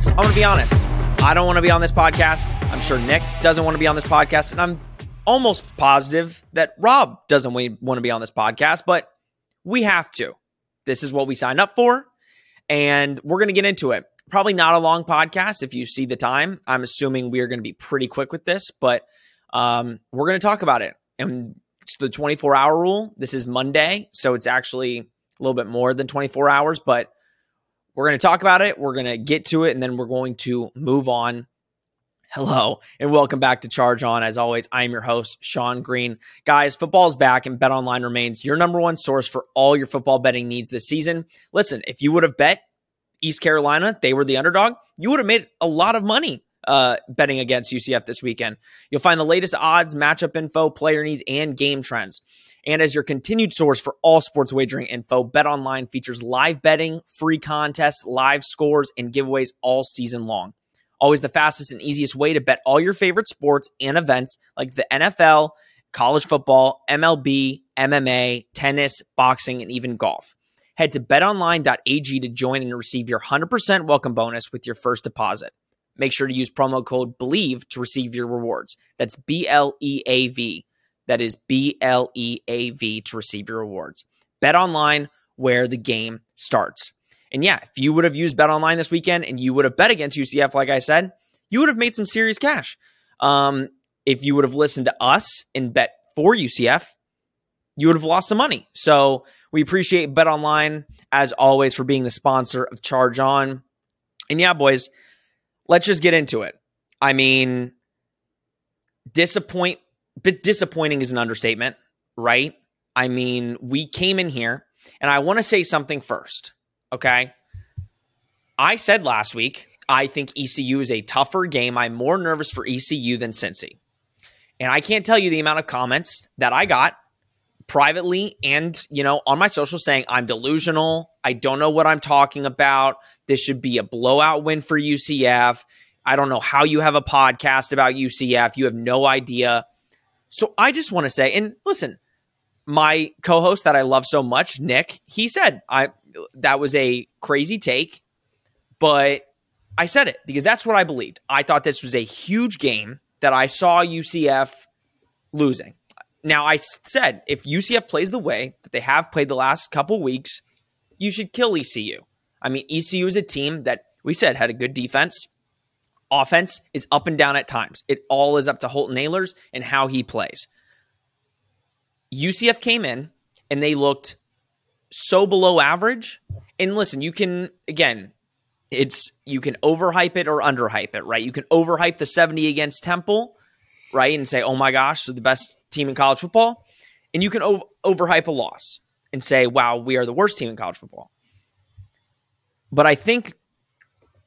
Fans, I'm going to be honest. I don't want to be on this podcast. I'm sure Nick doesn't want to be on this podcast. And I'm almost positive that Rob doesn't want to be on this podcast, but we have to. This is what we signed up for. And we're going to get into it. Probably not a long podcast if you see the time. I'm assuming we are going to be pretty quick with this, but um, we're going to talk about it. And it's the 24 hour rule. This is Monday. So it's actually a little bit more than 24 hours, but we're going to talk about it. We're going to get to it, and then we're going to move on. Hello, and welcome back to Charge On. As always, I am your host, Sean Green. Guys, football's back, and Bet Online remains your number one source for all your football betting needs this season. Listen, if you would have bet East Carolina, they were the underdog, you would have made a lot of money uh, betting against UCF this weekend. You'll find the latest odds, matchup info, player needs, and game trends. And as your continued source for all sports wagering info, Bet Online features live betting, free contests, live scores, and giveaways all season long. Always the fastest and easiest way to bet all your favorite sports and events like the NFL, college football, MLB, MMA, tennis, boxing, and even golf. Head to betonline.ag to join and receive your 100% welcome bonus with your first deposit. Make sure to use promo code BLEAV to receive your rewards. That's B L E A V. That is B L E A V to receive your rewards. Bet online where the game starts. And yeah, if you would have used Bet online this weekend and you would have bet against UCF, like I said, you would have made some serious cash. Um, if you would have listened to us and bet for UCF, you would have lost some money. So we appreciate Bet Online as always for being the sponsor of Charge On. And yeah, boys, let's just get into it. I mean, disappoint bit disappointing is an understatement, right? I mean, we came in here, and I want to say something first, okay? I said last week, I think ECU is a tougher game. I'm more nervous for ECU than Cincy. And I can't tell you the amount of comments that I got privately and, you know, on my social saying I'm delusional. I don't know what I'm talking about. This should be a blowout win for UCF. I don't know how you have a podcast about UCF. You have no idea. So I just want to say, and listen, my co-host that I love so much, Nick, he said I that was a crazy take, but I said it because that's what I believed. I thought this was a huge game that I saw UCF losing. Now I said if UCF plays the way that they have played the last couple weeks, you should kill ECU. I mean, ECU is a team that we said had a good defense offense is up and down at times. It all is up to Holton Ahlers and how he plays. UCF came in and they looked so below average. And listen, you can again, it's you can overhype it or underhype it, right? You can overhype the 70 against Temple, right? And say, "Oh my gosh, they're the best team in college football." And you can over- overhype a loss and say, "Wow, we are the worst team in college football." But I think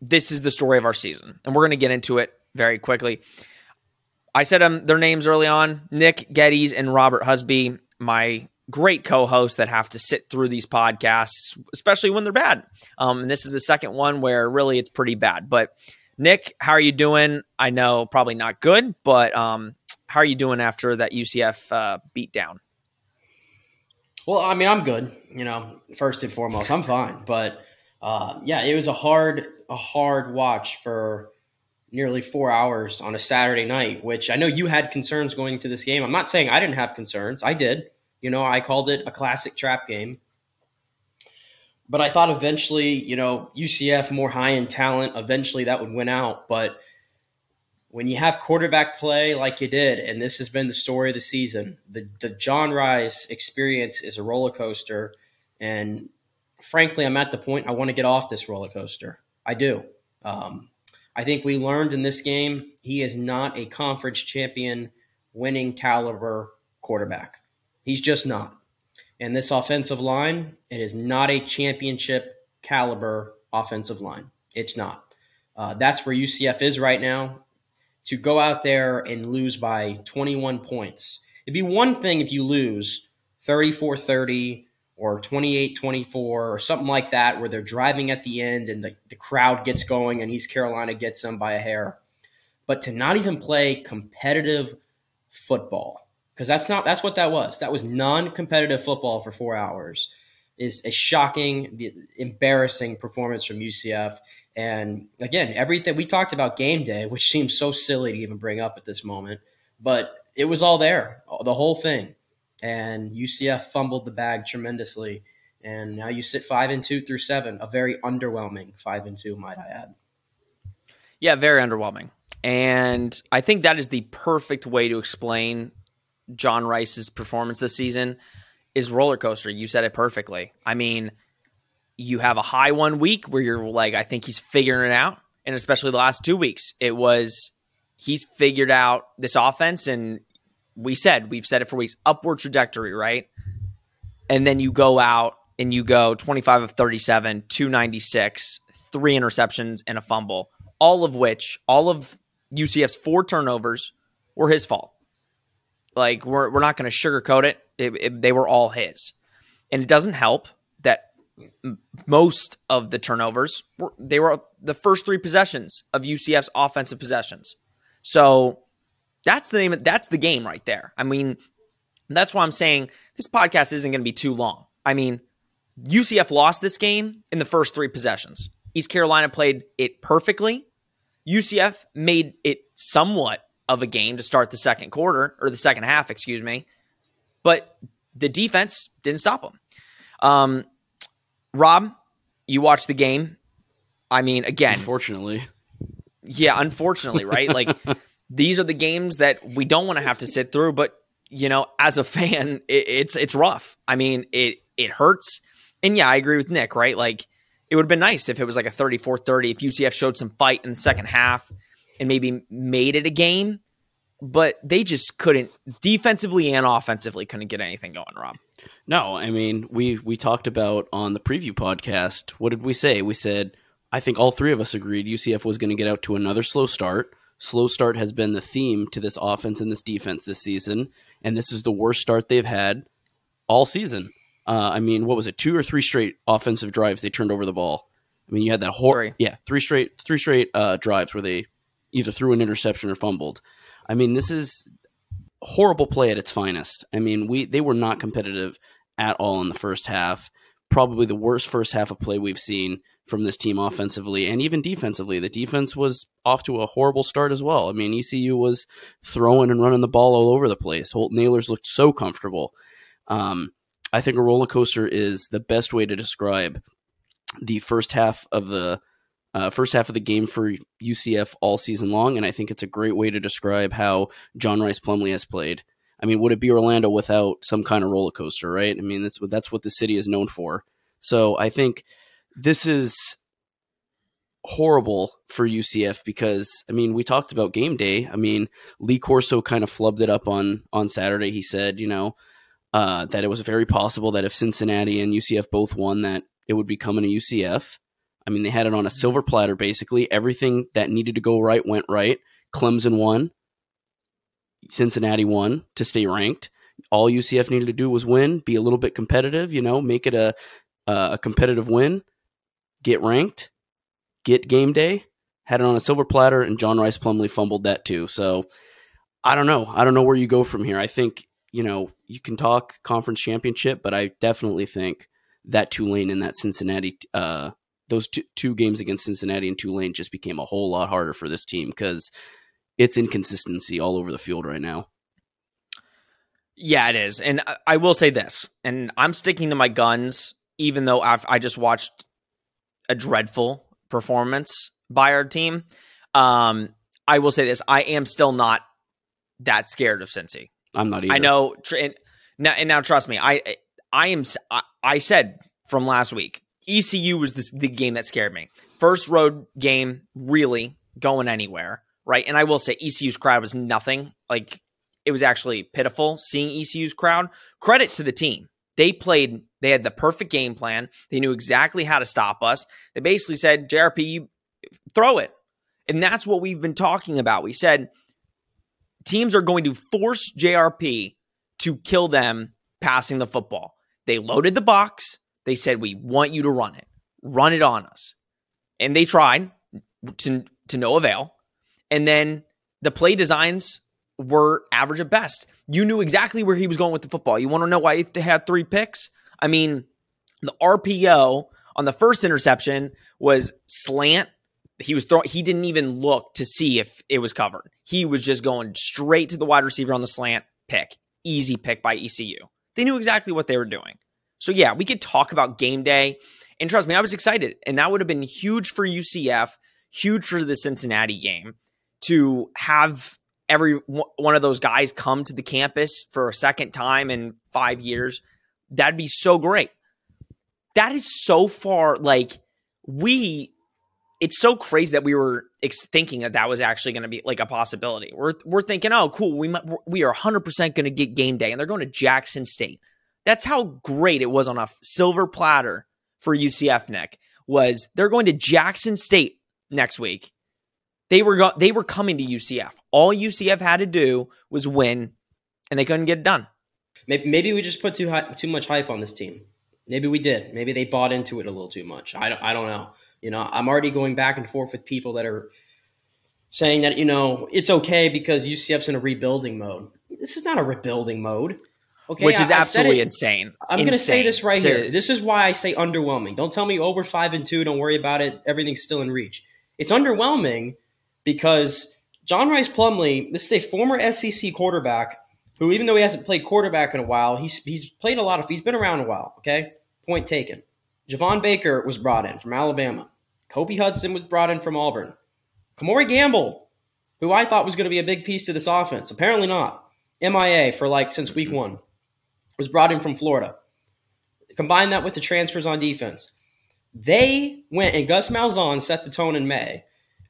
this is the story of our season, and we're going to get into it very quickly. I said um, their names early on Nick Geddes and Robert Husby, my great co hosts that have to sit through these podcasts, especially when they're bad. Um, and this is the second one where really it's pretty bad. But Nick, how are you doing? I know probably not good, but um, how are you doing after that UCF uh, beat down? Well, I mean, I'm good. You know, first and foremost, I'm fine. But uh, yeah, it was a hard a hard watch for nearly four hours on a Saturday night, which I know you had concerns going to this game. I'm not saying I didn't have concerns. I did. You know, I called it a classic trap game. But I thought eventually, you know, UCF more high in talent, eventually that would win out. But when you have quarterback play like you did, and this has been the story of the season, the, the John Rice experience is a roller coaster. And frankly, I'm at the point I want to get off this roller coaster. I do. Um, I think we learned in this game he is not a conference champion winning caliber quarterback. He's just not. And this offensive line, it is not a championship caliber offensive line. It's not. Uh, that's where UCF is right now. To go out there and lose by 21 points. It'd be one thing if you lose 34 30, or 28 24 or something like that, where they're driving at the end and the, the crowd gets going and East Carolina gets them by a hair. But to not even play competitive football, because that's not that's what that was. That was non-competitive football for four hours. Is a shocking, embarrassing performance from UCF. And again, everything we talked about game day, which seems so silly to even bring up at this moment, but it was all there, the whole thing. And UCF fumbled the bag tremendously. And now you sit five and two through seven, a very underwhelming five and two, might I add. Yeah, very underwhelming. And I think that is the perfect way to explain John Rice's performance this season is roller coaster. You said it perfectly. I mean, you have a high one week where you're like, I think he's figuring it out. And especially the last two weeks, it was he's figured out this offense. And we said, we've said it for weeks, upward trajectory, right? And then you go out and you go 25 of 37, 296, three interceptions, and a fumble, all of which, all of UCF's four turnovers were his fault. Like, we're, we're not going to sugarcoat it. It, it. They were all his. And it doesn't help that most of the turnovers were, they were the first three possessions of UCF's offensive possessions. So that's the name. Of, that's the game right there. I mean, that's why I'm saying this podcast isn't going to be too long. I mean, UCF lost this game in the first three possessions. East Carolina played it perfectly. UCF made it somewhat of a game to start the second quarter or the second half, excuse me. But the defense didn't stop them. Um, Rob, you watched the game. I mean, again, unfortunately, yeah, unfortunately, right? like these are the games that we don't want to have to sit through. But you know, as a fan, it, it's it's rough. I mean, it it hurts. And yeah, I agree with Nick. Right? Like it would have been nice if it was like a 34-30, if UCF showed some fight in the second half and maybe made it a game. But they just couldn't defensively and offensively couldn't get anything going, Rob. No, I mean we we talked about on the preview podcast. What did we say? We said I think all three of us agreed UCF was going to get out to another slow start. Slow start has been the theme to this offense and this defense this season, and this is the worst start they've had all season. Uh, I mean, what was it? Two or three straight offensive drives they turned over the ball. I mean, you had that whole yeah, three straight three straight uh, drives where they either threw an interception or fumbled. I mean, this is horrible play at its finest. I mean, we they were not competitive at all in the first half. Probably the worst first half of play we've seen from this team offensively and even defensively. The defense was off to a horrible start as well. I mean, ECU was throwing and running the ball all over the place. Holton Ahlers looked so comfortable. Um, I think a roller coaster is the best way to describe the first half of the uh, first half of the game for UCF all season long, and I think it's a great way to describe how John Rice Plumlee has played. I mean, would it be Orlando without some kind of roller coaster, right? I mean, that's what that's what the city is known for. So I think this is horrible for UCF because I mean, we talked about game day. I mean, Lee Corso kind of flubbed it up on on Saturday. He said, you know, uh, that it was very possible that if Cincinnati and UCF both won, that it would be coming to UCF. I mean, they had it on a silver platter, basically. Everything that needed to go right went right. Clemson won. Cincinnati won to stay ranked. All UCF needed to do was win, be a little bit competitive, you know, make it a, a competitive win, get ranked, get game day, had it on a silver platter, and John Rice Plumlee fumbled that too. So I don't know. I don't know where you go from here. I think, you know, you can talk conference championship, but I definitely think that Tulane and that Cincinnati uh, those two, two games against Cincinnati and Tulane just became a whole lot harder for this team because it's inconsistency all over the field right now. Yeah, it is. And I will say this, and I'm sticking to my guns, even though I've, I just watched a dreadful performance by our team. Um, I will say this: I am still not that scared of Cincy. I'm not either. I know. And now, and now, trust me. I I am. I, I said from last week ECU was the game that scared me. First road game, really going anywhere, right? And I will say ECU's crowd was nothing. Like it was actually pitiful seeing ECU's crowd. Credit to the team. They played, they had the perfect game plan. They knew exactly how to stop us. They basically said, JRP, you throw it. And that's what we've been talking about. We said teams are going to force JRP to kill them passing the football. They loaded the box. They said, We want you to run it, run it on us. And they tried to, to no avail. And then the play designs were average at best. You knew exactly where he was going with the football. You want to know why they had three picks? I mean, the RPO on the first interception was slant he was throwing. He didn't even look to see if it was covered. He was just going straight to the wide receiver on the slant pick, easy pick by ECU. They knew exactly what they were doing. So yeah, we could talk about game day, and trust me, I was excited, and that would have been huge for UCF, huge for the Cincinnati game to have every one of those guys come to the campus for a second time in five years. That'd be so great. That is so far like we it's so crazy that we were ex- thinking that that was actually going to be like a possibility. We're we're thinking, oh, cool, we might, we are 100 percent going to get game day, and they're going to Jackson State. That's how great it was on a silver platter for UCF. Nick was they're going to Jackson State next week. They were go- they were coming to UCF. All UCF had to do was win, and they couldn't get it done. Maybe, maybe we just put too high, too much hype on this team. Maybe we did. Maybe they bought into it a little too much. I don't, I don't know. You know, I'm already going back and forth with people that are saying that, you know, it's okay because UCF's in a rebuilding mode. This is not a rebuilding mode. Okay, which is I, absolutely I insane. I'm going to say this right to, here. This is why I say underwhelming. Don't tell me over five and two. Don't worry about it. Everything's still in reach. It's underwhelming because John Rice Plumlee, This is a former SEC quarterback who, even though he hasn't played quarterback in a while, he's he's played a lot of. He's been around a while. Okay, point taken. Javon Baker was brought in from Alabama. Kobe Hudson was brought in from Auburn. Kemore Gamble, who I thought was going to be a big piece to this offense, apparently not. MIA for like since week mm-hmm. one, was brought in from Florida. Combine that with the transfers on defense. They went and Gus Malzahn set the tone in May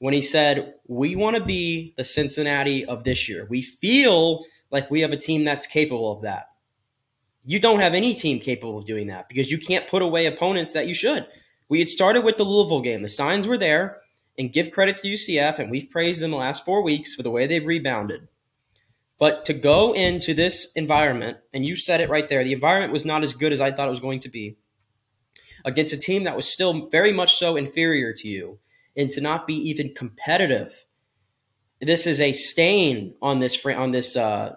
when he said, We want to be the Cincinnati of this year. We feel like we have a team that's capable of that. You don't have any team capable of doing that because you can't put away opponents that you should. We had started with the Louisville game. The signs were there, and give credit to UCF, and we've praised them the last four weeks for the way they've rebounded. But to go into this environment, and you said it right there, the environment was not as good as I thought it was going to be against a team that was still very much so inferior to you, and to not be even competitive. This is a stain on this on this uh,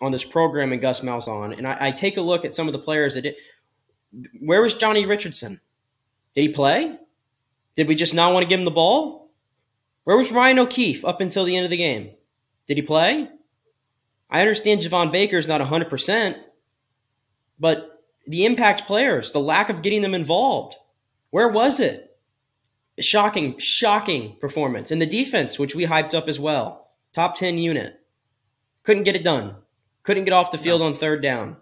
on this program and Gus Malzahn. And I, I take a look at some of the players that did. Where was Johnny Richardson? Did he play? Did we just not want to give him the ball? Where was Ryan O'Keefe up until the end of the game? Did he play? I understand Javon Baker's not 100%, but the impact players, the lack of getting them involved, where was it? Shocking, shocking performance. And the defense, which we hyped up as well, top 10 unit, couldn't get it done. Couldn't get off the field no. on third down.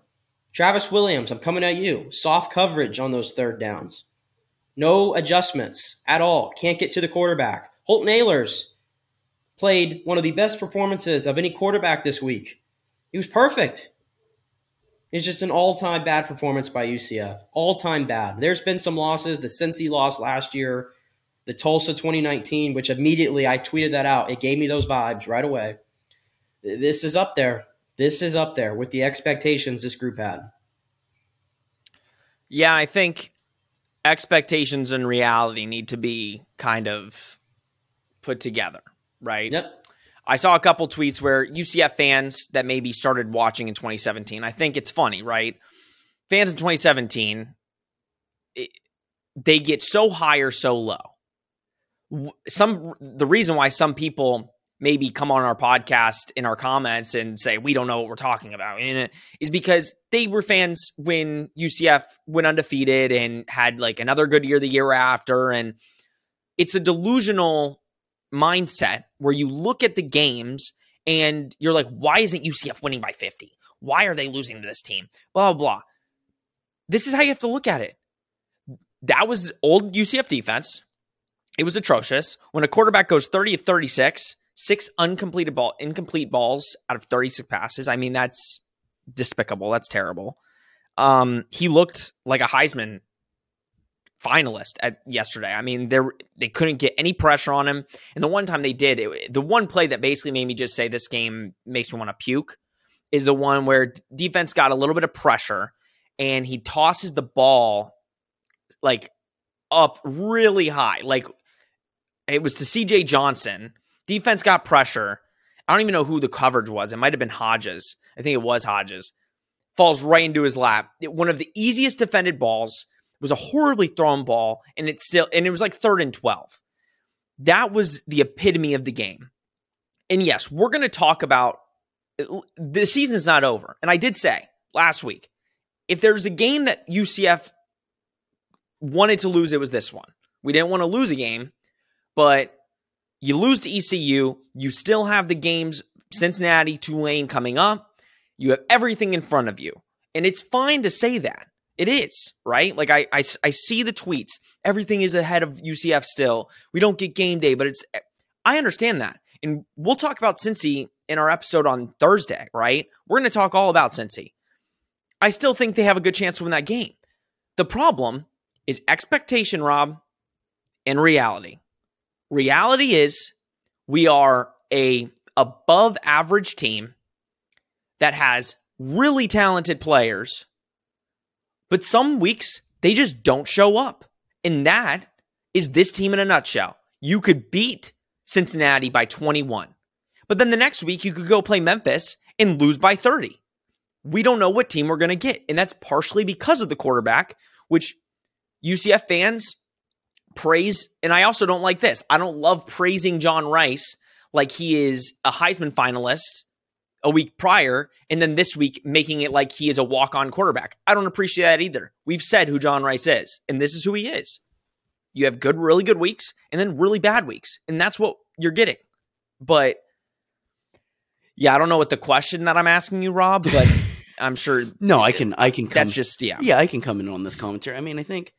Travis Williams, I'm coming at you. Soft coverage on those third downs. No adjustments at all. Can't get to the quarterback. Holton Ahlers played one of the best performances of any quarterback this week. He was perfect. It's just an all-time bad performance by UCF. All-time bad. There's been some losses. The Cincy loss last year, the Tulsa 2019, which immediately I tweeted that out. It gave me those vibes right away. This is up there. This is up there with the expectations this group had. Yeah, I think expectations and reality need to be kind of put together, right? Yep. I saw a couple tweets where UCF fans that maybe started watching in 2017. I think it's funny, right? Fans in 2017, it, they get so high or so low. Some the reason why some people maybe come on our podcast in our comments and say we don't know what we're talking about is because they were fans when UCF went undefeated and had like another good year the year after and it's a delusional mindset where you look at the games and you're like why isn't UCF winning by 50 why are they losing to this team? Blah blah blah. This is how you have to look at it. That was old UCF defense it was atrocious when a quarterback goes 30 of 36 six uncompleted ball, incomplete balls out of 36 passes. I mean, that's despicable. That's terrible. Um, he looked like a Heisman finalist at yesterday. I mean, they they couldn't get any pressure on him, and the one time they did, it, the one play that basically made me just say this game makes me want to puke is the one where defense got a little bit of pressure, and he tosses the ball like up really high, like it was to C.J. Johnson Defense got pressure. I don't even know who the coverage was. It might have been Hodges. I think it was Hodges. Falls right into his lap. one of the easiest defended balls. Was a horribly thrown ball, and it still and it was like third and twelve. that was the epitome of the game. And yes, we're going to talk about the season is not over. And I did say last week, if there's a game that UCF wanted to lose, it was this one. We didn't want to lose a game, but you lose to ECU. You still have the games Cincinnati, Tulane coming up. You have everything in front of you. And it's fine to say that. It is, right? Like I, I, I see the tweets. Everything is ahead of UCF still. We don't get game day, but it's I understand that. And we'll talk about Cincy in our episode on Thursday, right? We're going to talk all about Cincy. I still think they have a good chance to win that game. The problem is expectation, Rob, and reality. Reality is we are a above average team that has really talented players, but some weeks they just don't show up. And that is this team in a nutshell. You could beat Cincinnati by 21, but then the next week you could go play Memphis and lose by 30. We don't know what team we're going to get. And that's partially because of the quarterback, which UCF fans praise. And I also don't like this. I don't love praising John Rice like he is a Heisman finalist a week prior, and then this week making it like he is a walk on quarterback. I don't appreciate that either. We've said who John Rice is, and this is who he is. You have good, really good weeks, and then really bad weeks, and that's what you're getting. But yeah, I don't know what the question that I'm asking you, Rob, but I'm sure. no, I can, I can. Come, that's just yeah, yeah. I can come in on this commentary. I mean, I think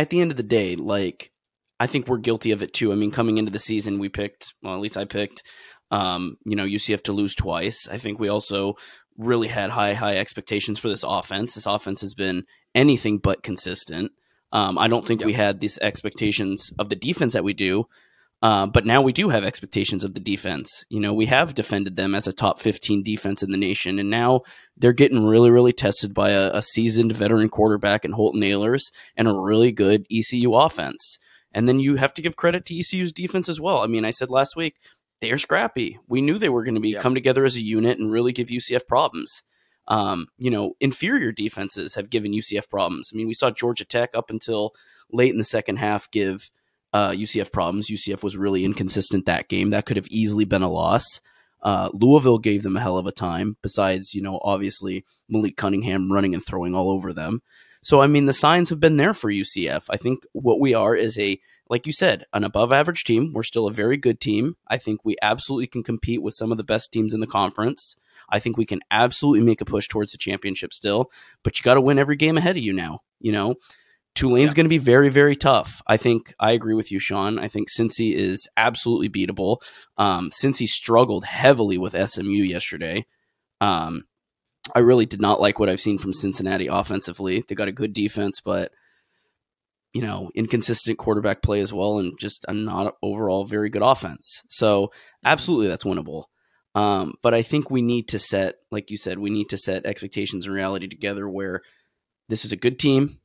at the end of the day, like I think we're guilty of it too. I mean, coming into the season, we picked, well, at least I picked, um, you know, UCF to lose twice. I think we also really had high, high expectations for this offense. This offense has been anything but consistent. Um, I don't think yep. we had these expectations of the defense that we do, uh, but now we do have expectations of the defense. You know, we have defended them as a top 15 defense in the nation, and now they're getting really, really tested by a, a seasoned veteran quarterback in Holton Ahlers and a really good ECU offense. And then you have to give credit to ECU's defense as well. I mean, I said last week, they're scrappy. We knew they were going to be come together as a unit and really give UCF problems. Um, you know, inferior defenses have given UCF problems. I mean, we saw Georgia Tech up until late in the second half give uh, UCF problems. UCF was really inconsistent that game. That could have easily been a loss. Uh, Louisville gave them a hell of a time. Besides, you know, obviously Malik Cunningham running and throwing all over them. So, I mean, the signs have been there for UCF. I think what we are is a, like you said, an above average team. We're still a very good team. I think we absolutely can compete with some of the best teams in the conference. I think we can absolutely make a push towards the championship still, but you got to win every game ahead of you now. You know, Tulane's yeah. going to be very, very tough. I think I agree with you, Sean. I think Cincy is absolutely beatable. Um, Cincy struggled heavily with SMU yesterday. Um, I really did not like what I've seen from Cincinnati offensively. They got a good defense, but you know, inconsistent quarterback play as well, and just a not overall very good offense. So absolutely, that's winnable. Um, but I think we need to set, like you said, we need to set expectations and reality together where this is a good team,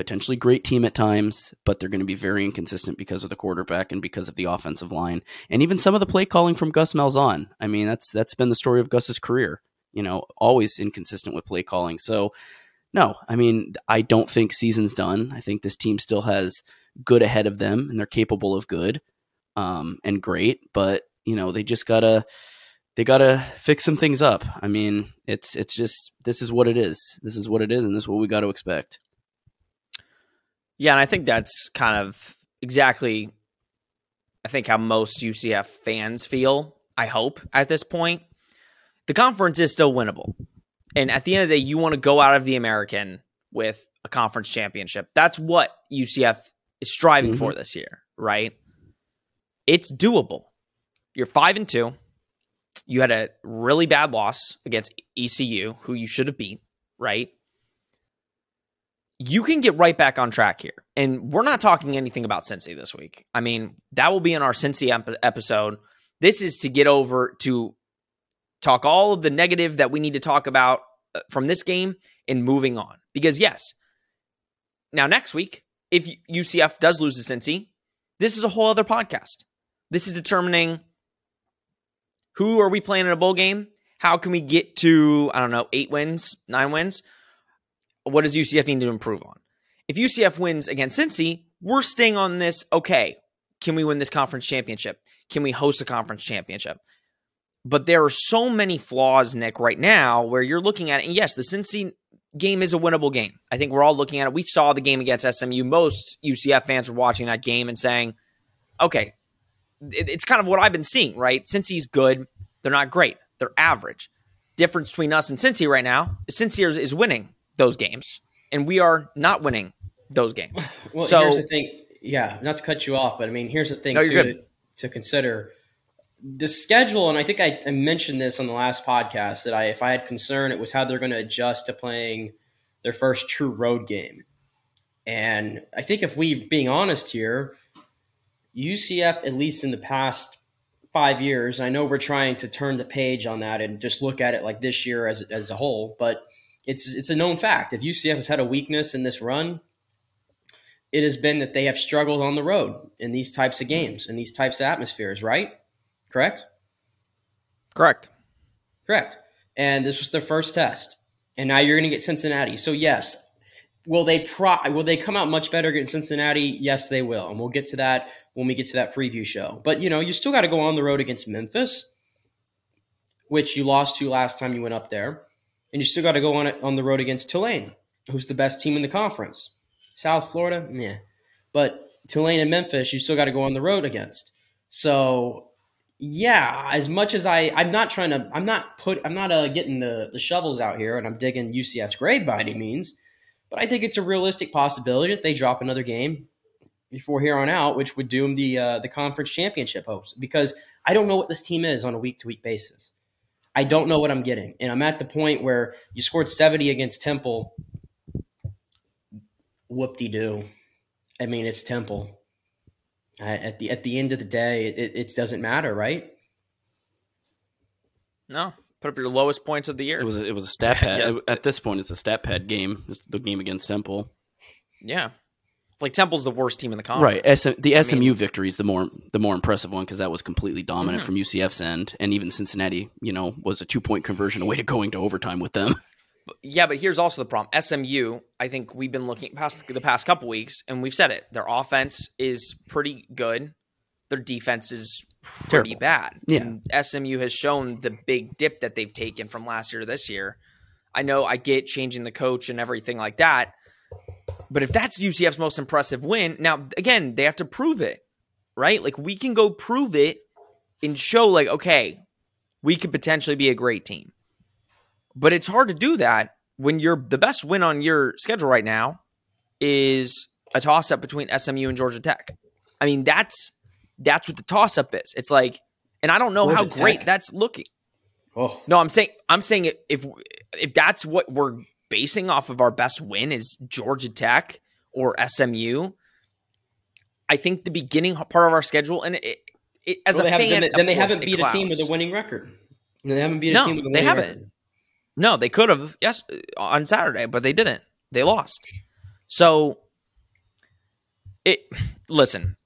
potentially great team at times, but they're going to be very inconsistent because of the quarterback and because of the offensive line, and even some of the play calling from Gus Malzahn. I mean, that's that's been the story of Gus's career you know, always inconsistent with play calling. So, no, I mean, I don't think season's done. I think this team still has good ahead of them and they're capable of good um, and great, but, you know, they just got to. They gotta fix some things up. I mean, it's it's just this is what it is. This is what it is, and this is what we got to expect. Yeah, and I think that's kind of exactly I think how most UCF fans feel, I hope, at this point the conference is still winnable. And at the end of the day, you want to go out of the American with a conference championship. That's what UCF is striving mm-hmm. for this year, right? It's doable. You're five and two. You had a really bad loss against ECU, who you should have beat, right? You can get right back on track here. And we're not talking anything about Cincy this week. I mean, that will be in our Cincy ep- episode. This is to get over to talk all of the negative that we need to talk about uh, from this game and moving on. Because, yes, now next week, if UCF does lose to Cincy, this is a whole other podcast. This is determining who are we playing in a bowl game? How can we get to, I don't know, eight wins, nine wins? What does UCF need to improve on? If UCF wins against Cincy, we're staying on this, okay, can we win this conference championship? Can we host a conference championship? But there are so many flaws, Nick, right now where you're looking at it. And yes, the Cincy game is a winnable game. I think we're all looking at it. We saw the game against SMU. Most UCF fans were watching that game and saying, okay, it's kind of what I've been seeing, right? Cincy's good. They're not great. They're average. Difference between us and Cincy right now is Cincy is winning those games, and we are not winning those games. Well, so, here's the thing. Yeah, not to cut you off, but I mean, here's the thing no, to, to consider the schedule, and I think I, I, mentioned this on the last podcast that I, if I had concern, it was how they're going to adjust to playing their first true road game. And I think if we being honest here, UCF, at least in the past five years, I know we're trying to turn the page on that and just look at it like this year as as a whole, but it's it's a known fact. If UCF has had a weakness in this run, it has been that they have struggled on the road in these types of games in these types of atmospheres, right? Correct? Correct. Correct. And this was their first test. And now you're going to get Cincinnati. So yes, will they pro will they come out much better against Cincinnati? Yes, they will. And we'll get to that when we get to that preview show. But you know, you still got to go on the road against Memphis, which you lost to last time you went up there. And you still got to go on it on the road against Tulane, who's the best team in the conference. South Florida, yeah. But Tulane and Memphis, you still got to go on the road against. So yeah, as much as I, I'm not trying to, I'm not put, I'm not uh, getting the the shovels out here, and I'm digging UCF's grave by any means, but I think it's a realistic possibility that they drop another game before here on out, which would doom the uh, the conference championship hopes. Because I don't know what this team is on a week to week basis. I don't know what I'm getting, and I'm at the point where you scored 70 against Temple. Whoop de doo. I mean, it's Temple at the at the end of the day, it, it doesn't matter, right? No, put up your lowest points of the year. It was a, it was a stat pad. yes. At this point, it's a stat pad game. It's the game against Temple. Yeah, like Temple's the worst team in the conference. Right. SM, the SMU mean, victory is the more the more impressive one because that was completely dominant mm-hmm. from UCF's end, and even Cincinnati, you know, was a two point conversion away to going to overtime with them. Yeah, but here's also the problem. SMU, I think we've been looking past the past couple weeks, and we've said it. Their offense is pretty good. Their defense is pretty Terrible. bad. Yeah. And SMU has shown the big dip that they've taken from last year to this year. I know I get changing the coach and everything like that. But if that's UCF's most impressive win, now again, they have to prove it, right? Like we can go prove it and show, like, okay, we could potentially be a great team. But it's hard to do that when you're the best win on your schedule right now is a toss up between SMU and Georgia Tech. I mean, that's that's what the toss up is. It's like, and I don't know Georgia how Tech. great that's looking. Oh. No, I'm saying I'm saying if if that's what we're basing off of our best win is Georgia Tech or SMU, I think the beginning part of our schedule and it, it, as well, a fan, then, then they haven't beat a team with a winning record. They haven't beat a no, team with a winning they haven't. record. No, they could have, yes, uh, on Saturday, but they didn't. They lost. So it listen,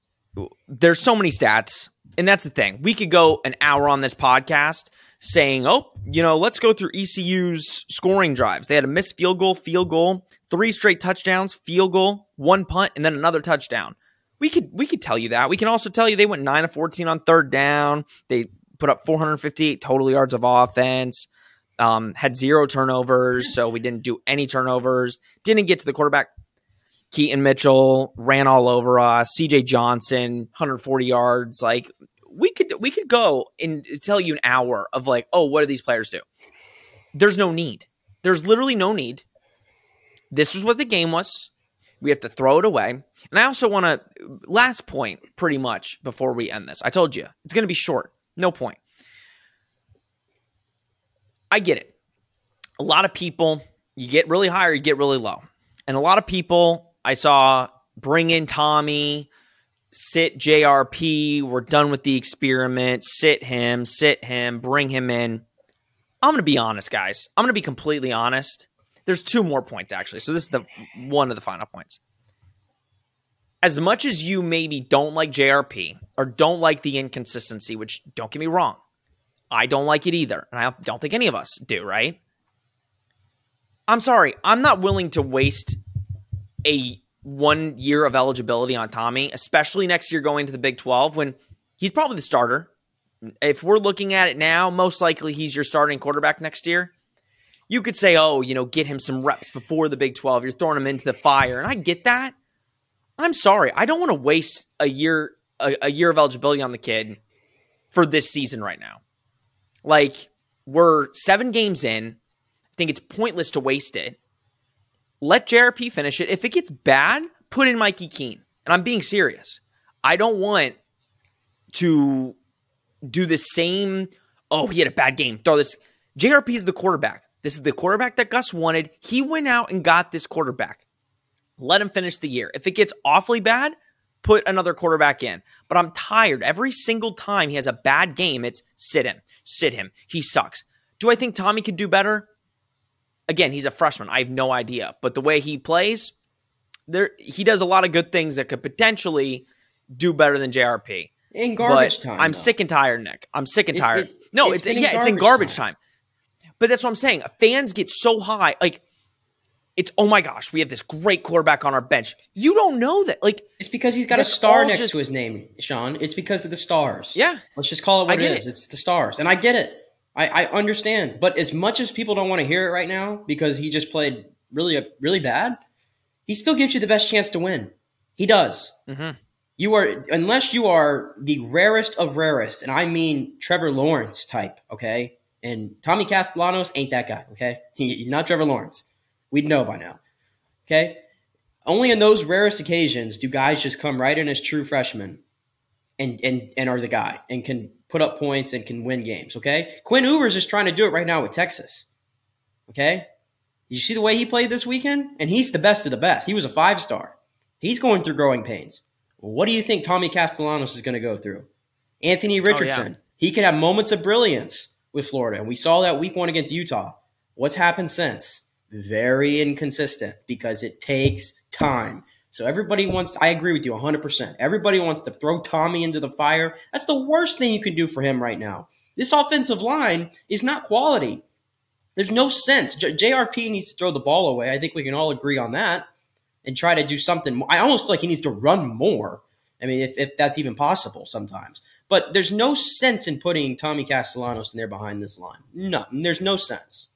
there's so many stats, and that's the thing. We could go an hour on this podcast saying, "Oh, you know, let's go through ECU's scoring drives. They had a missed field goal, field goal, three straight touchdowns, field goal, one punt, and then another touchdown." We could we could tell you that. We can also tell you they went 9 of 14 on third down. They put up 458 total yards of offense. Um, had zero turnovers, so we didn't do any turnovers. Didn't get to the quarterback. Keaton Mitchell ran all over us. CJ Johnson, 140 yards. Like we could we could go and tell you an hour of like, oh, what do these players do? There's no need. There's literally no need. This is what the game was. We have to throw it away. And I also want to last point pretty much before we end this. I told you it's going to be short. No point. I get it. A lot of people, you get really high or you get really low. And a lot of people I saw bring in Tommy, sit JRP, we're done with the experiment, sit him, sit him, bring him in. I'm going to be honest, guys. I'm going to be completely honest. There's two more points, actually. So this is the one of the final points. As much as you maybe don't like JRP or don't like the inconsistency, which don't get me wrong, I don't like it either. And I don't think any of us do, right? I'm sorry. I'm not willing to waste a one year of eligibility on Tommy, especially next year going to the Big 12 when he's probably the starter. If we're looking at it now, most likely he's your starting quarterback next year. You could say, oh, you know, get him some reps before the Big 12. You're throwing him into the fire. And I get that. I'm sorry. I don't want to waste a year a, a year of eligibility on the kid for this season right now. Like, we're seven games in. I think it's pointless to waste it. Let JRP finish it. If it gets bad, put in Mikey Keene. And I'm being serious. I don't want to do the same. Oh, he had a bad game. Throw this. JRP is the quarterback. This is the quarterback that Gus wanted. He went out and got this quarterback. Let him finish the year. If it gets awfully bad, put another quarterback in. But I'm tired. Every single time he has a bad game, it's sit him, sit him. He sucks. Do I think Tommy could do better? Again, he's a freshman. I have no idea. But the way he plays, there he does a lot of good things that could potentially do better than JRP. In garbage But time. I'm though. sick and tired, Nick. I'm sick and tired. it- no, it's it's, in yeah, it's in garbage time. time. But that's what I'm saying. Fans get so high, like it's oh my gosh, we have this great quarterback on our bench. You don't know that, like It's because he's got a star next just- to his name, Sean. It's because of the stars. yeah, Let's just call it what it is. it. It's the stars. And I get it. I, I understand. But as much as people don't want to hear it right now because he just played really really bad, he still gives you the best chance to win. He does. hmm You are unless you are the rarest of rarest, and I mean Trevor Lawrence type, okay? And Tommy Castellanos ain't that guy, okay? He, he's not Trevor Lawrence. We'd know by now. Okay? Only in those rarest occasions do guys just come right in as true freshmen and and and are the guy and can put up points and can win games, okay? Quinn Ewers is trying to do it right now with Texas. Okay? You see the way he played this weekend? And he's the best of the best. He was a five star. He's going through growing pains. What do you think Tommy Castellanos is going to go through? Anthony oh, Richardson. He can have moments of brilliance with Florida. And we saw that week one against Utah. What's happened since? Very inconsistent because it takes time. So everybody wants, I agree with you 100%. Everybody wants to throw Tommy into the fire. That's the worst thing you can do for him right now. This offensive line is not quality. There's no sense. J- JRP needs to throw the ball away. I think we can all agree on that and try to do something. I almost feel like he needs to run more. I mean, if, if that's even possible sometimes. But there's no sense in putting Tommy Castellanos in there behind this line. No, there's no sense.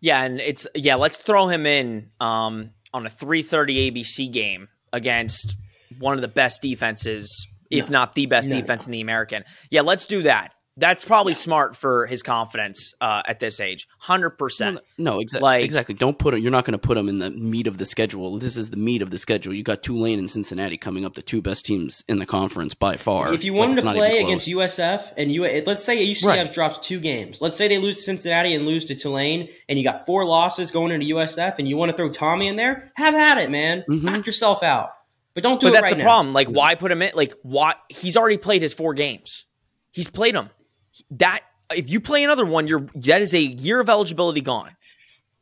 Yeah, and it's yeah. Let's throw him in um, on a three thirty ABC game against one of the best defenses, if not the best No, defense in the American. Yeah, let's do that. That's probably smart for his confidence uh, at this age. Hundred percent. No, exactly. Like- exactly. Don't put him. You're not going to put him in the meat of the schedule. This is the meat of the schedule. You got Tulane and Cincinnati coming up, the two best teams in the conference by far. If you Like, want him to play against USF and you, let's say UCF Right. drops two games. Let's say they lose to Cincinnati and lose to Tulane, and you got four losses going into USF, and you want to throw Tommy in there. Have at it, man. Mhm. Knock yourself out. But don't do But it that's right the now. problem. Like, why put him in? Like, why? He's already played his four games. He's played them. That if you play another one, you're that is a year of eligibility gone.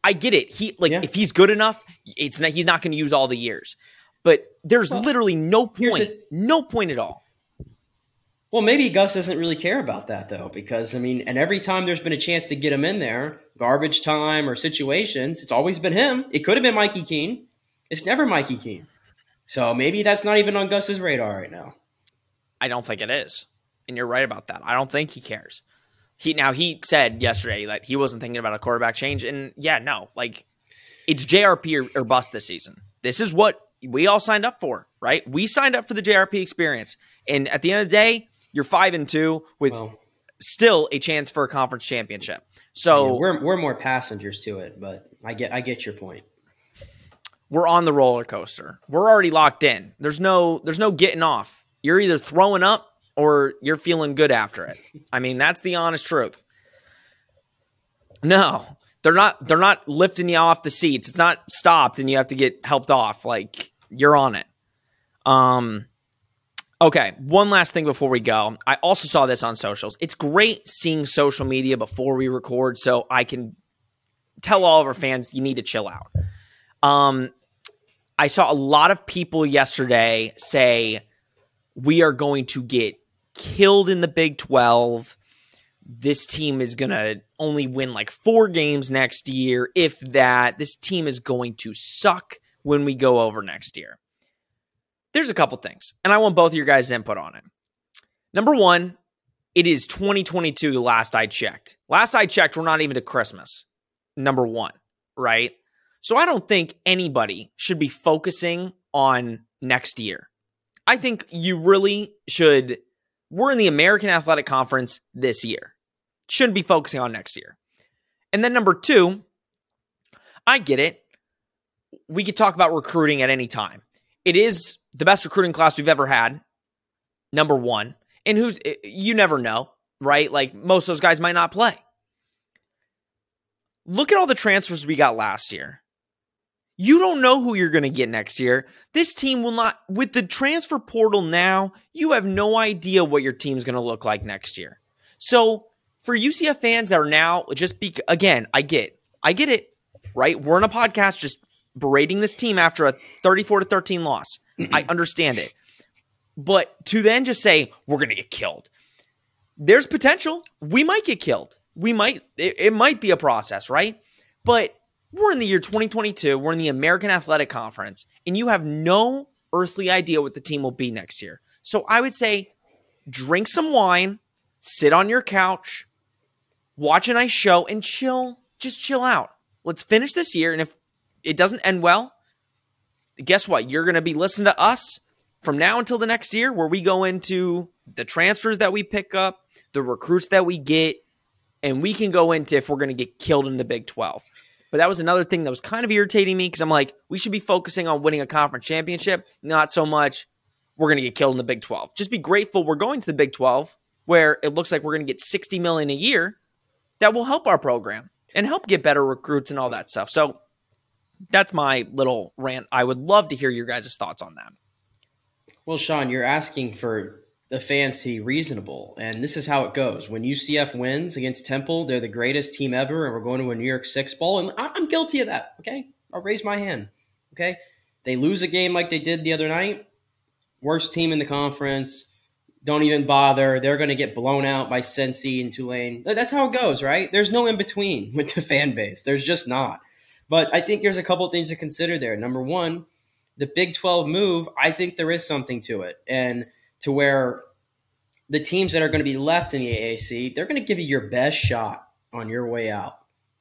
I get it. He like Yeah. if he's good enough, it's not. He's not going to use all the years. But there's Well, literally no point. the- no point at all. Well, maybe Gus doesn't really care about that though, because I mean, and every time there's been a chance to get him in there, garbage time or situations, it's always been him. It could have been Mikey Keene. It's never Mikey Keene. So maybe that's not even on Gus's radar right now. I don't think it is. And you're right about that. I don't think he cares. He now he said yesterday that he wasn't thinking about a quarterback change, and yeah, no, like it's JRP or, or bust this season. This is what we all signed up for, right? We signed up for the JRP experience, and at the end of the day, you're five and two with Well, still a chance for a conference championship. So we're we're more passengers to it, but I get I get your point. we're on the roller coaster. We're already locked in. There's no there's no getting off. You're either throwing up or you're feeling good after it. I mean, that's the honest truth. No, they're not they're not lifting you off the seats. It's not stopped and you have to get helped off. Like you're on it. Um Okay, one last thing before we go. I also saw this on socials. It's great seeing social media before we record so I can tell all of our fans you need to chill out. Um, I saw a lot of people yesterday say we are going to get killed in the Big 12. This team is going to only win like four games next year, if that. This team is going to suck when we go over next year. there's a couple things, and I want both of your guys' input on it. Number one, it is 2022, the last I checked. Last I checked, we're not even to Christmas. Number one, right? So I don't think anybody should be focusing on next year. I think you really should. We're in the American Athletic Conference this year. Shouldn't be focusing on next year. And then number two, I get it. We could talk about recruiting at any time. It is the best recruiting class we've ever had. Number one. And who's, eh, you never know, right? Like most of those guys might not play. Look at all the transfers we got last year. You don't know who you're going to get next year. This team will not, with the transfer portal now, you have no idea what your team's going to look like next year. So for UCF fans that are now just be, again, I get, I get it, right? We're in a podcast just berating this team after a 34 to 13 loss. I understand it. But to then just say, we're going to get killed, there's potential. We might get killed. We might, it, it might be a process, right? But we're in the year 2022. We're in the American Athletic Conference, and you have no earthly idea what the team will be next year. So I would say drink some wine, sit on your couch, watch a nice show, and chill. Just chill out. Let's finish this year. And if it doesn't end well, guess what? You're going to be listening to us from now until the next year, where we go into the transfers that we pick up, the recruits that we get, and we can go into if we're going to get killed in the Big 12. But that was another thing that was kind of irritating me because I'm like, we should be focusing on winning a conference championship, not so much we're going to get killed in the Big 12. Just be grateful we're going to the Big 12 where it looks like we're going to get 60 million a year that will help our program and help get better recruits and all that stuff. So that's my little rant. I would love to hear your guys' thoughts on that. Well, Sean, you're asking for the fans to be reasonable, and this is how it goes. When UCF wins against Temple, they're the greatest team ever, and we're going to a New Year's Six bowl, and I'm guilty of that. Okay, I'll raise my hand. Okay, they lose a game like they did the other night. Worst team in the conference. Don't even bother. They're going to get blown out by Cincy and Tulane. That's how it goes, right? There's no in between with the fan base. There's just not. But I think there's a couple things to consider there. Number one, the Big 12 move, I think there is something to it. And to where the teams that are going to be left in the AAC, they're going to give you your best shot on your way out.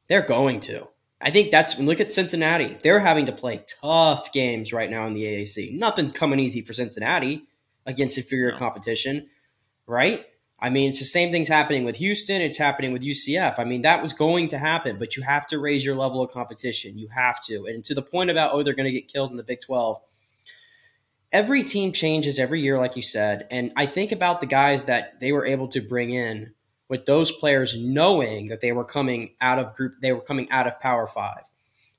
They're going to. I think that's look at Cincinnati. They're having to play tough games right now in the AAC. Nothing's coming easy for Cincinnati against inferior no. competition, right? I mean, it's the same thing's happening with Houston. It's happening with UCF. I mean, that was going to happen, but you have to raise your level of competition. You have to. And to the point about, oh, they're going to get killed in the Big 12, every team changes every year, like you said. And I think about the guys that they were able to bring in with those players knowing that they were coming out of group, they were coming out of Power Five.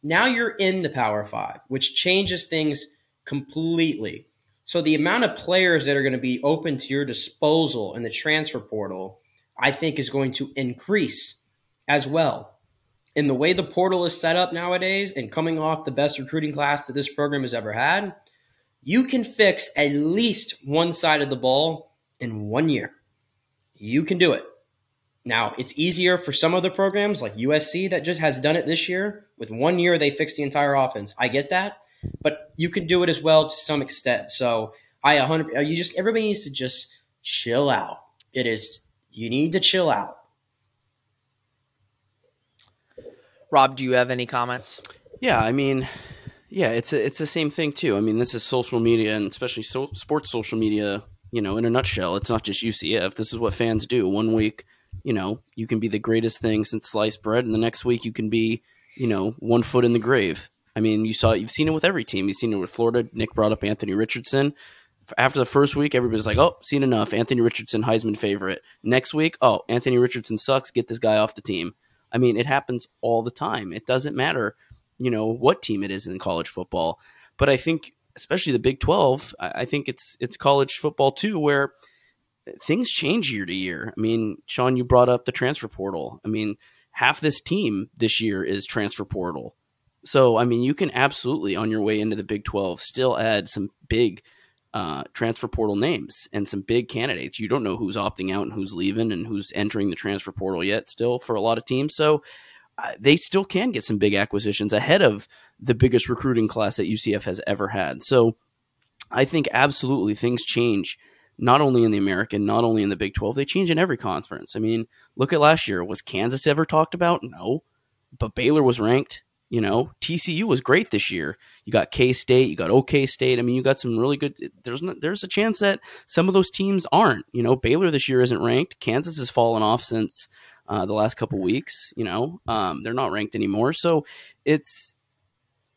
Now you're in the Power Five, which changes things completely. So the amount of players that are going to be open to your disposal in the transfer portal, I think, is going to increase as well. In the way the portal is set up nowadays, and coming off the best recruiting class that this program has ever had, you can fix at least one side of the ball in one year. You can do it. Now, it's easier for some other programs like USC that just has done it this year. With one year, they fixed the entire offense. I get that, but you can do it as well to some extent. So, I 100, uh, you just, everybody needs to just chill out. It is, you need to chill out. Rob, do you have any comments? Yeah, I mean, yeah, it's a, it's the same thing too. I mean, this is social media and especially so, sports social media. You know, in a nutshell, it's not just UCF. This is what fans do. One week, you know, you can be the greatest thing since sliced bread, and the next week you can be, you know, one foot in the grave. I mean, you saw you've seen it with every team. You've seen it with Florida. Nick brought up Anthony Richardson. After the first week, everybody's like, "Oh, seen enough." Anthony Richardson, Heisman favorite. Next week, oh, Anthony Richardson sucks. Get this guy off the team. I mean, it happens all the time. It doesn't matter you know what team it is in college football. But I think, especially the Big Twelve, I think it's it's college football too, where things change year to year. I mean, Sean, you brought up the transfer portal. I mean, half this team this year is transfer portal. So, I mean, you can absolutely, on your way into the Big 12, still add some big uh, transfer portal names and some big candidates. You don't know who's opting out and who's leaving and who's entering the transfer portal yet, still, for a lot of teams. So, they still can get some big acquisitions ahead of the biggest recruiting class that UCF has ever had. So I think absolutely things change not only in the American, not only in the Big 12, they change in every conference. I mean, look at last year. Was Kansas ever talked about? No. But Baylor was ranked. You know, TCU was great this year. You got K State, you got OK State. I mean, you got some really good. There's there's a chance that some of those teams aren't. You know, Baylor this year isn't ranked. Kansas has fallen off since uh, the last couple weeks. You know, um, they're not ranked anymore. So it's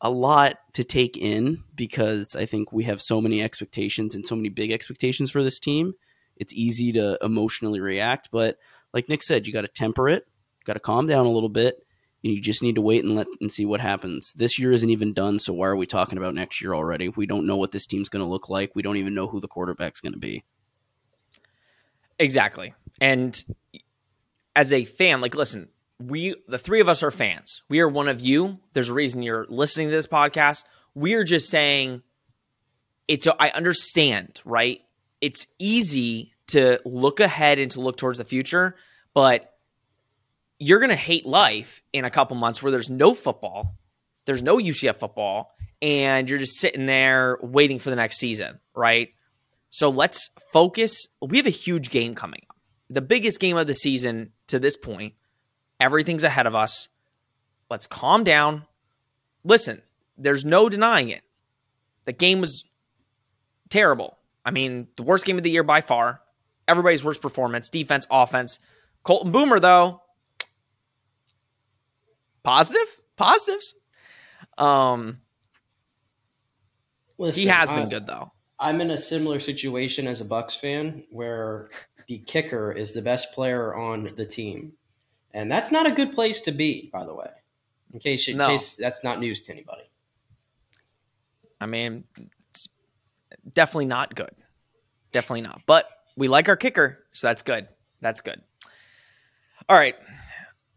a lot to take in because I think we have so many expectations and so many big expectations for this team. It's easy to emotionally react, but like Nick said, you got to temper it, got to calm down a little bit. You just need to wait and let and see what happens. This year isn't even done, so why are we talking about next year already? We don't know what this team's going to look like. We don't even know who the quarterback's going to be. Exactly. And as a fan, like listen, we the three of us are fans. We are one of you. There's a reason you're listening to this podcast. We are just saying it's I understand, right? It's easy to look ahead and to look towards the future, but you're going to hate life in a couple months where there's no football, there's no UCF football, and you're just sitting there waiting for the next season, right? So let's focus. We have a huge game coming up. The biggest game of the season to this point Everything's ahead of us. Let's calm down. Listen, there's no denying it. The game was terrible. I mean, the worst game of the year by far. Everybody's worst performance, defense, offense. Colton Boomer, though, positive, positives. Um, Listen, he has been I, good though. I'm in a similar situation as a Bucks fan, where the kicker is the best player on the team. And that's not a good place to be, by the way. In case, in no. case that's not news to anybody. I mean, it's definitely not good. Definitely not. But we like our kicker, so that's good. That's good. All right.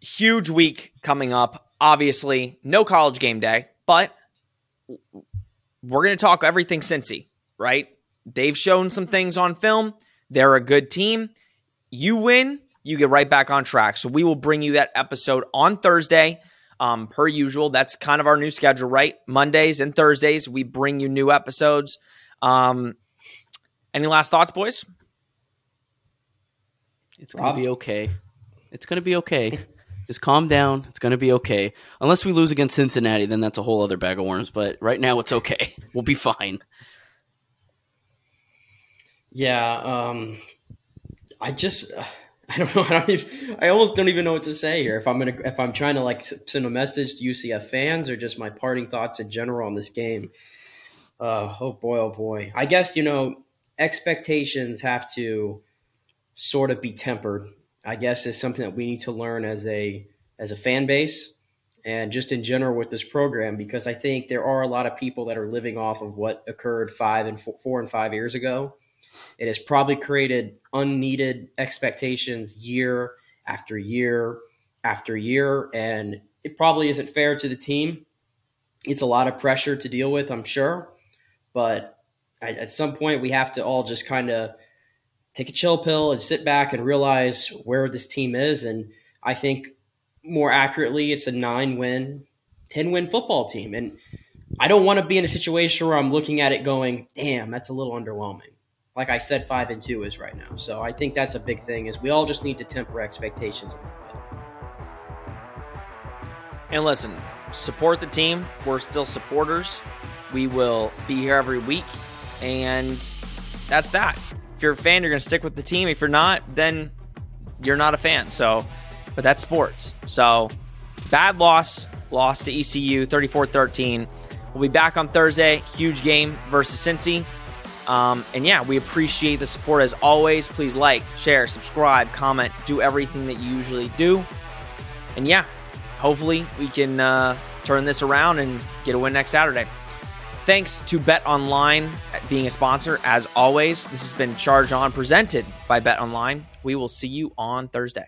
Huge week coming up. Obviously, no college game day, but we're going to talk everything Cincy, right? They've shown some things on film. They're a good team. You win, you get right back on track. So we will bring you that episode on Thursday. Um, per usual, that's kind of our new schedule, right? Mondays and Thursdays, we bring you new episodes. Um, any last thoughts, boys? It's gonna be okay. It's gonna be okay. Just calm down. It's gonna be okay. Unless we lose against Cincinnati, then that's a whole other bag of worms. But right now, it's okay. We'll be fine. Yeah. Um, I just. Uh I don't know. I don't even, I almost don't even know what to say here. If I'm gonna, if I'm trying to like send a message to UCF fans or just my parting thoughts in general on this game. Uh, oh boy, oh boy. I guess you know expectations have to sort of be tempered. I guess is something that we need to learn as a as a fan base and just in general with this program because I think there are a lot of people that are living off of what occurred five and four, four and five years ago it has probably created unneeded expectations year after year after year, and it probably isn't fair to the team. It's a lot of pressure to deal with, I'm sure, but at some point we have to all just kind of take a chill pill and sit back and realize where this team is. And I think more accurately, it's a nine win, 10 win football team. And I don't want to be in a situation where I'm looking at it going, damn, that's a little underwhelming like I said, five and two is right now. So I think that's a big thing. Is we all just need to temper expectations a little bit. And listen, support the team. We're still supporters. We will be here every week, and that's that. If you're a fan, you're going to stick with the team. If you're not, then you're not a fan. So, but that's sports. So, bad loss, loss to ECU, 34-13. We'll be back on Thursday. Huge game versus Cincy. Um, and yeah, we appreciate the support as always. Please like, share, subscribe, comment, do everything that you usually do. And yeah, hopefully we can uh, turn this around and get a win next Saturday. Thanks to Bet Online being a sponsor. As always, this has been Charge On presented by Bet Online. We will see you on Thursday.